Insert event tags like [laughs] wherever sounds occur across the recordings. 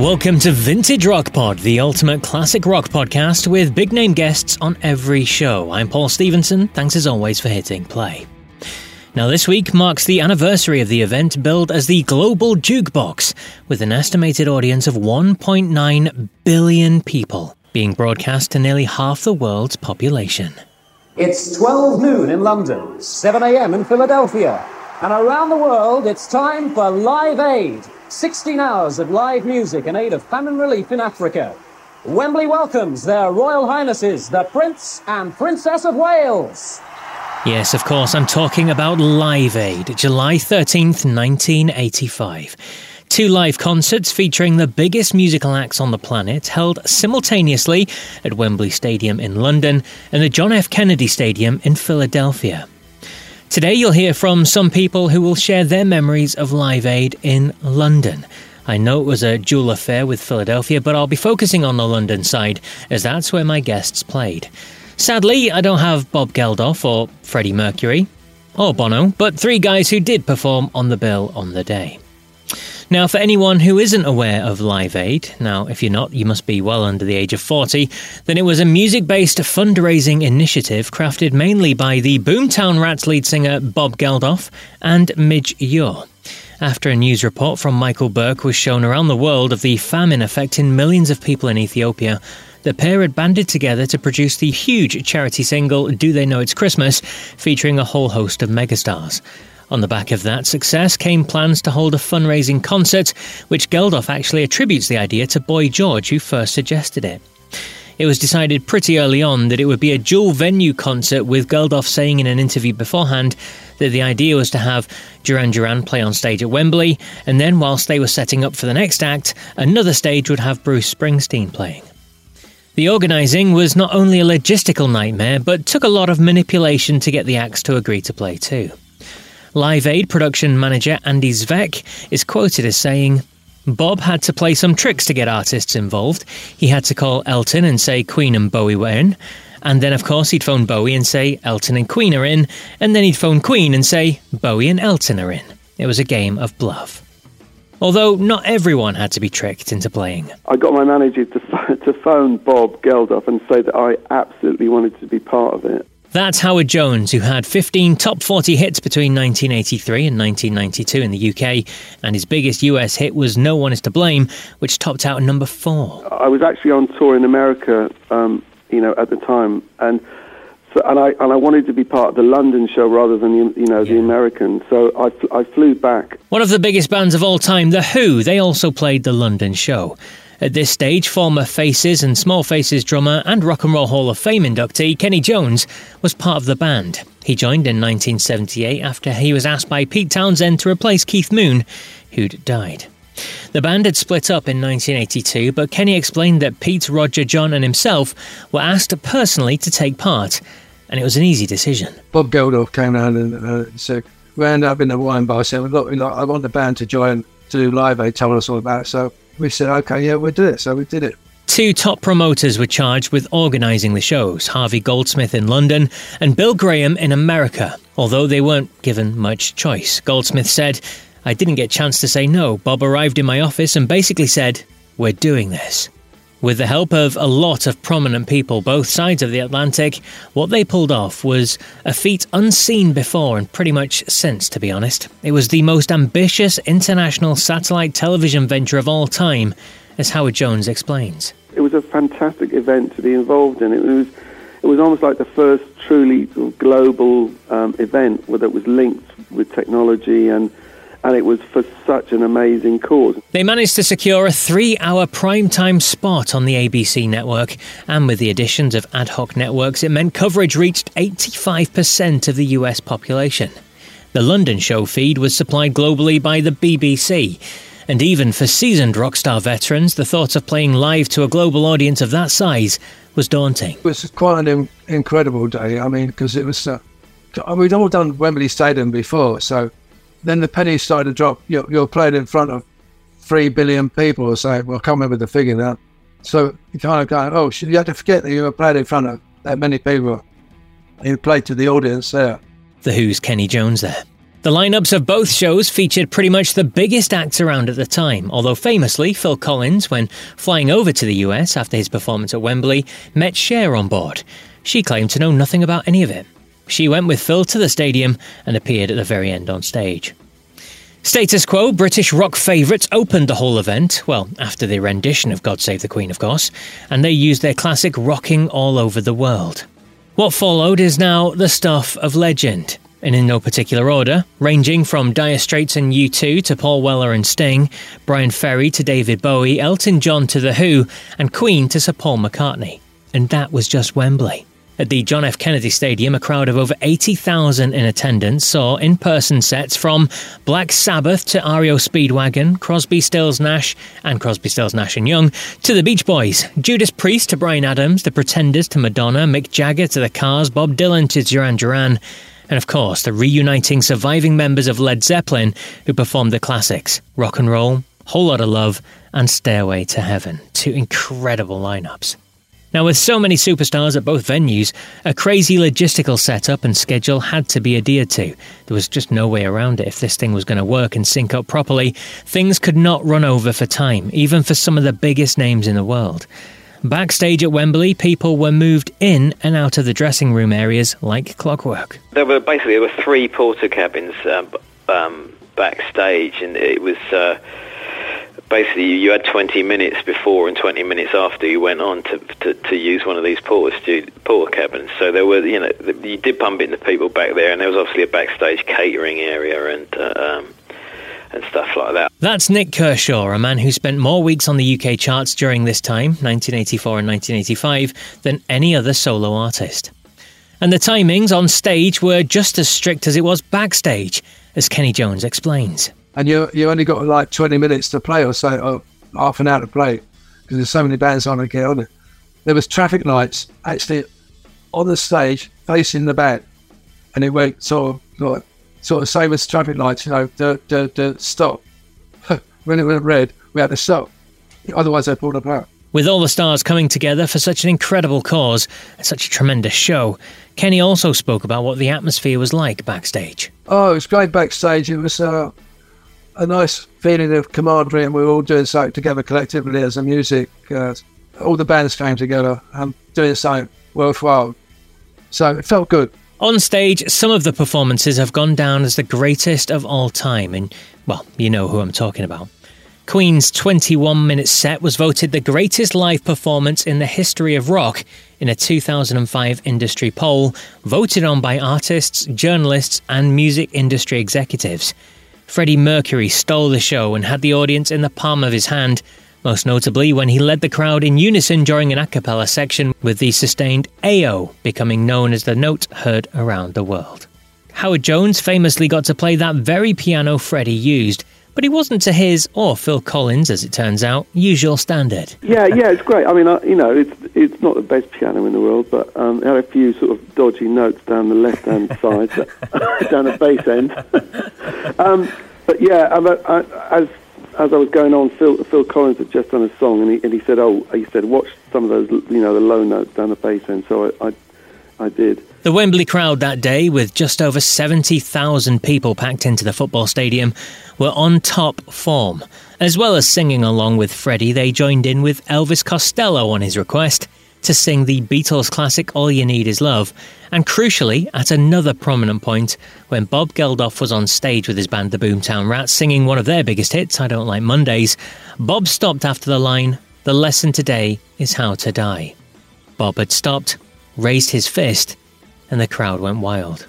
Welcome to Vintage Rock Pod, the ultimate classic rock podcast with big name guests on every show. I'm Paul Stevenson. Thanks as always for hitting play. Now, this week marks the anniversary of the event billed as the Global Jukebox, with an estimated audience of 1.9 billion people being broadcast to nearly half the world's population. It's 12 noon in London, 7 a.m. in Philadelphia, and around the world it's time for Live Aid 16 hours of live music in aid of famine relief in Africa. Wembley welcomes their Royal Highnesses, the Prince and Princess of Wales. Yes, of course, I'm talking about Live Aid, July 13th, 1985. Two live concerts featuring the biggest musical acts on the planet held simultaneously at Wembley Stadium in London and the John F. Kennedy Stadium in Philadelphia. Today, you'll hear from some people who will share their memories of Live Aid in London. I know it was a dual affair with Philadelphia, but I'll be focusing on the London side, as that's where my guests played. Sadly, I don't have Bob Geldof or Freddie Mercury, or Bono, but three guys who did perform on the bill on the day. Now, for anyone who isn't aware of Live Aid, now if you're not, you must be well under the age of 40, then it was a music based fundraising initiative crafted mainly by the Boomtown Rats lead singer Bob Geldof and Midge Ure. After a news report from Michael Buerk was shown around the world of the famine affecting millions of people in Ethiopia, the pair had banded together to produce the huge charity single Do They Know It's Christmas, featuring a whole host of megastars. On the back of that success came plans to hold a fundraising concert, which Geldof actually attributes the idea to Boy George, who first suggested it. It was decided pretty early on that it would be a dual venue concert, with Geldof saying in an interview beforehand that the idea was to have Duran Duran play on stage at Wembley, and then whilst they were setting up for the next act, another stage would have Bruce Springsteen playing. The organising was not only a logistical nightmare, but took a lot of manipulation to get the acts to agree to play too. Live Aid production manager Andy Zweck is quoted as saying, Bob had to play some tricks to get artists involved. He had to call Elton and say Queen and Bowie were in. And then, of course, he'd phone Bowie and say Elton and Queen are in. And then he'd phone Queen and say Bowie and Elton are in. It was a game of bluff. Although not everyone had to be tricked into playing. I got my manager to, to phone Bob Geldof and say that I absolutely wanted to be part of it. That's Howard Jones, who had 15 top 40 hits between 1983 and 1992 in the UK, and his biggest US hit was No One Is to Blame, which topped out at number four. I was actually on tour in America, um, you know, at the time, and so, and I and I wanted to be part of the London show rather than the, you know yeah. the American. So I, I flew back. One of the biggest bands of all time, The Who, they also played the London show. At this stage, former Faces and Small Faces drummer and Rock and Roll Hall of Fame inductee Kenny Jones was part of the band. He joined in 1978 after he was asked by Pete Townshend to replace Keith Moon, who'd died. The band had split up in 1982, but Kenny explained that Pete, Roger, John, and himself were asked personally to take part, and it was an easy decision. Bob Geldof came around and uh, said, we ended up in the wine bar, said, look, I want the band to join to do live. They told us all about it, so we said, okay, yeah, we'll do it. So we did it. Two top promoters were charged with organising the shows Harvey Goldsmith in London and Bill Graham in America, although they weren't given much choice. Goldsmith said, I didn't get a chance to say no. Bob arrived in my office and basically said, We're doing this. With the help of a lot of prominent people both sides of the Atlantic, what they pulled off was a feat unseen before and pretty much since, to be honest. It was the most ambitious international satellite television venture of all time, as Howard Jones explains. It was a fantastic event to be involved in. It was, it was almost like the first truly global um, event that was linked with technology and and it was for such an amazing cause. They managed to secure a three hour primetime spot on the ABC network, and with the additions of ad hoc networks, it meant coverage reached 85% of the US population. The London show feed was supplied globally by the BBC. And even for seasoned rock star veterans, the thought of playing live to a global audience of that size was daunting. It was quite an incredible day. I mean, because it was, uh, we'd all done Wembley Stadium before, so then the pennies started to drop. You're, you're playing in front of three billion people or so. Well, I can't remember the figure now. So you kind of go, oh, you have to forget that you were playing in front of that many people. You played to the audience there. The Who's Kenny Jones there. The lineups of both shows featured pretty much the biggest acts around at the time, although famously, Phil Collins, when flying over to the US after his performance at Wembley, met Cher on board. She claimed to know nothing about any of it. She went with Phil to the stadium and appeared at the very end on stage. Status Quo, British rock favourites, opened the whole event, well, after the rendition of God Save the Queen, of course, and they used their classic Rocking All Over the World. What followed is now the stuff of legend and in no particular order, ranging from Dire Straits and U2 to Paul Weller and Sting, Bryan Ferry to David Bowie, Elton John to The Who, and Queen to Sir Paul McCartney. And that was just Wembley. At the John F. Kennedy Stadium, a crowd of over 80,000 in attendance saw in person sets from Black Sabbath to REO Speedwagon, Crosby, Stills, Nash, and Crosby, Stills, Nash and Young, to the Beach Boys, Judas Priest to Bryan Adams, The Pretenders to Madonna, Mick Jagger to The Cars, Bob Dylan to Duran Duran, and of course the reuniting surviving members of Led Zeppelin who performed the classics Rock and Roll, Whole Lotta Love, and Stairway to Heaven. Two incredible lineups. Now, with so many superstars at both venues, a crazy logistical setup and schedule had to be adhered to. There was just no way around it if this thing was going to work and sync up properly. Things could not run over for time, even for some of the biggest names in the world. Backstage at Wembley, people were moved in and out of the dressing room areas like clockwork. There were basically there were three Portakabins um, um, backstage, and it was uh, basically you had 20 minutes before and 20 minutes after you went on to to, to use one of these porter stu- Portakabins. So there were you know you did bump into people back there, and there was obviously a backstage catering area and. Uh, um, and stuff like that. That's Nik Kershaw, a man who spent more weeks on the UK charts during this time, 1984 and 1985, than any other solo artist. And the timings on stage were just as strict as it was backstage, as Kenny Jones explains. And you you only got like 20 minutes to play or so, or half an hour to play, because there's so many bands on to get on it. There was traffic lights actually on the stage facing the band, and it went sort of like sort of same as traffic lights, you know, the, the, the stop. [laughs] when it went red, we had to stop. Otherwise, they pulled apart. With all the stars coming together for such an incredible cause and such a tremendous show, Kenny also spoke about what the atmosphere was like backstage. Oh, it was great backstage. It was uh, a nice feeling of camaraderie, and we were all doing something together collectively as a music. Uh, all the bands came together and doing something worthwhile. So it felt good. On stage, some of the performances have gone down as the greatest of all time, and, well, you know who I'm talking about. Queen's 21 minute set was voted the greatest live performance in the history of rock in a 2005 industry poll, voted on by artists, journalists, and music industry executives. Freddie Mercury stole the show and had the audience in the palm of his hand most notably when he led the crowd in unison during an a cappella section, with the sustained AO becoming known as the note heard around the world. Howard Jones famously got to play that very piano Freddie used, but he wasn't to his or Phil Collins, as it turns out, usual standard. Yeah, yeah, it's great. I mean, uh, you know, it's it's not the best piano in the world, but um, it had a few sort of dodgy notes down the left hand [laughs] side, [laughs] down the bass end. [laughs] um, but yeah, uh, as as I was going on, Phil, Phil Collins had just done a song, and he, and he said, "Oh, he said, watch some of those, you know, the low notes down the bass end." So I, I, I did. The Wembley crowd that day, with just over seventy thousand people packed into the football stadium, were on top form. As well as singing along with Freddie, they joined in with Elvis Costello on his request to sing the Beatles classic All You Need Is Love, and crucially, at another prominent point, when Bob Geldof was on stage with his band The Boomtown Rats singing one of their biggest hits, I Don't Like Mondays, Bob stopped after the line, The lesson today is how to die. Bob had stopped, raised his fist, and the crowd went wild.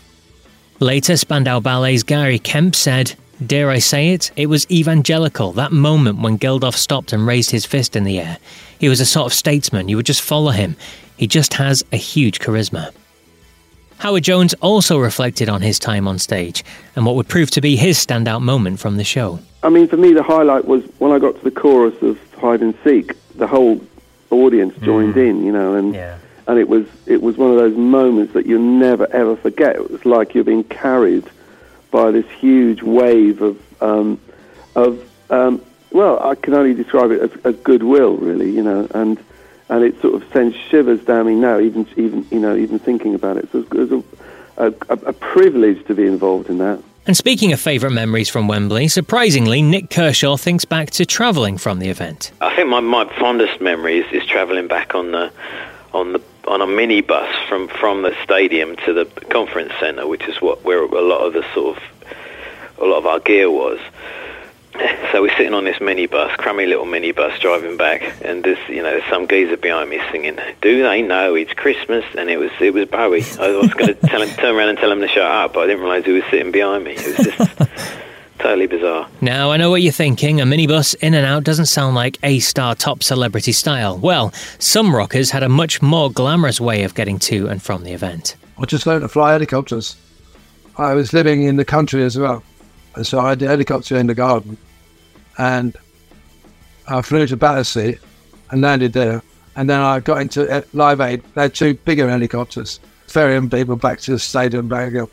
Later, Spandau Ballet's Gary Kemp said, Dare I say it, it was evangelical, that moment when Geldof stopped and raised his fist in the air. He was a sort of statesman, you would just follow him. He just has a huge charisma. Howard Jones also reflected on his time on stage and what would prove to be his standout moment from the show. I mean, for me, the highlight was when I got to the chorus of Hide and Seek. The whole audience joined mm. in, you know, and yeah. and it was it was one of those moments that you'll never ever forget. It was like you're being carried by this huge wave of um, of um, well, I can only describe it as, as goodwill, really, you know, and and it sort of sends shivers down me now, even even you know even thinking about it. So it was a, a, a privilege to be involved in that. And speaking of favourite memories from Wembley, surprisingly, Nik Kershaw thinks back to travelling from the event. I think my, my fondest memory is, is travelling back on the on the on a minibus from from the stadium to the conference centre, which is what where a lot of the sort of a lot of our gear was so we're sitting on this minibus, crummy little minibus, driving back, and there's you know some geezer behind me singing. Do they know it's Christmas? And it was it was Bowie. I was going to turn around and tell him to shut up, but I didn't realise he was sitting behind me. It was just [laughs] totally bizarre. Now I know what you're thinking. A minibus in and out doesn't sound like a star top celebrity style. Well, some rockers had a much more glamorous way of getting to and from the event. I just learned to fly helicopters. I was living in the country as well. And so I had the helicopter in the garden and I flew to Battersea and landed there. And then I got into eh, Live Aid. They had two bigger helicopters ferrying people back to the stadium back again.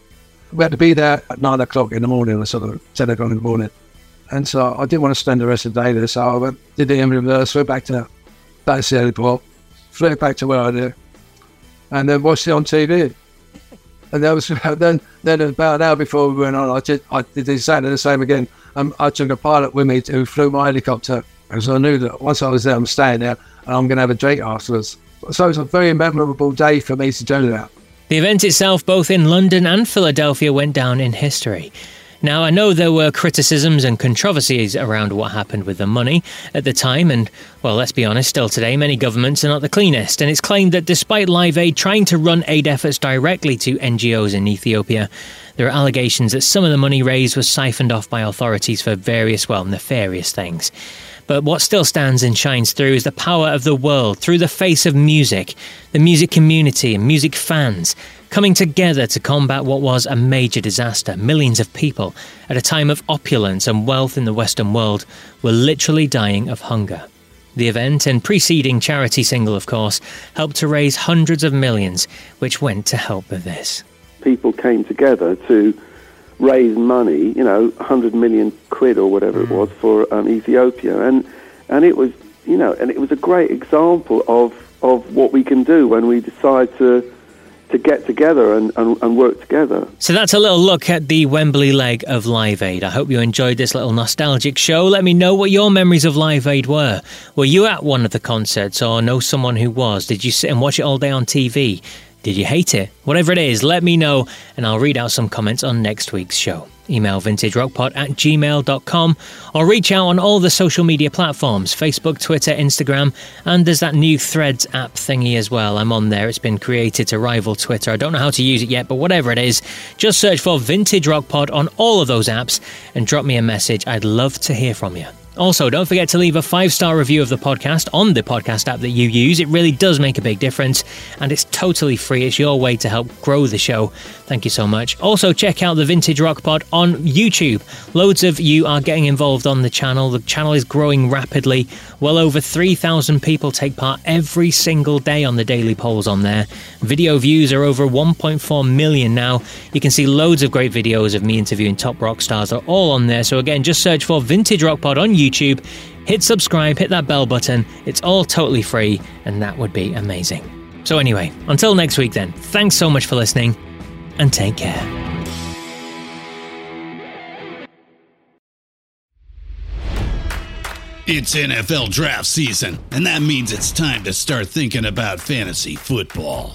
We had to be there at nine o'clock in the morning or sort of 10 o'clock in the morning. And so I didn't want to spend the rest of the day there. So I went, did the in reverse, flew back to Battersea Airport, flew back to where I live, and then watched it on TV. [laughs] And that was then. Then about an hour before we went on, I did I did exactly the same again. Um, I took a pilot with me who flew my helicopter, and so I knew that once I was there, I'm staying there, and I'm going to have a drink afterwards. So it was a very memorable day for me to do that. The event itself, both in London and Philadelphia, went down in history. Now, I know there were criticisms and controversies around what happened with the money at the time, and, well, let's be honest, still today, many governments are not the cleanest. And it's claimed that despite Live Aid trying to run aid efforts directly to NGOs in Ethiopia, there are allegations that some of the money raised was siphoned off by authorities for various, well, nefarious things. But what still stands and shines through is the power of the world through the face of music, the music community and music fans coming together to combat what was a major disaster. Millions of people, at a time of opulence and wealth in the Western world, were literally dying of hunger. The event and preceding charity single, of course, helped to raise hundreds of millions, which went to help with this. People came together to raise money, you know, 100 million quid or whatever mm. it was for um, Ethiopia. And, and it was, you know, and it was a great example of, of what we can do when we decide to to get together and, and, and, work together. So that's a little look at the Wembley leg of Live Aid. I hope you enjoyed this little nostalgic show. Let me know what your memories of Live Aid were. Were you at one of the concerts or know someone who was? Did you sit and watch it all day on TV? Did you hate it? Whatever it is, let me know and I'll read out some comments on next week's show. Email vintagerockpod at gmail.com or reach out on all the social media platforms Facebook, Twitter, Instagram, and there's that new Threads app thingy as well. I'm on there. It's been created to rival Twitter. I don't know how to use it yet, but whatever it is, just search for Vintage Rock Pod on all of those apps and drop me a message. I'd love to hear from you. Also, don't forget to leave a five star review of the podcast on the podcast app that you use. It really does make a big difference, and it's totally free. It's your way to help grow the show. Thank you so much. Also, check out the Vintage Rock Pod on YouTube. Loads of you are getting involved on the channel. The channel is growing rapidly. Well over 3,000 people take part every single day on the daily polls on there. Video views are over 1.4 million now. You can see loads of great videos of me interviewing top rock stars are all on there. So, again, just search for Vintage Rock Pod on YouTube YouTube, hit subscribe, hit that bell button. It's all totally free, and that would be amazing. So, anyway, until next week, then, thanks so much for listening, and take care. It's NFL draft season, and that means it's time to start thinking about fantasy football.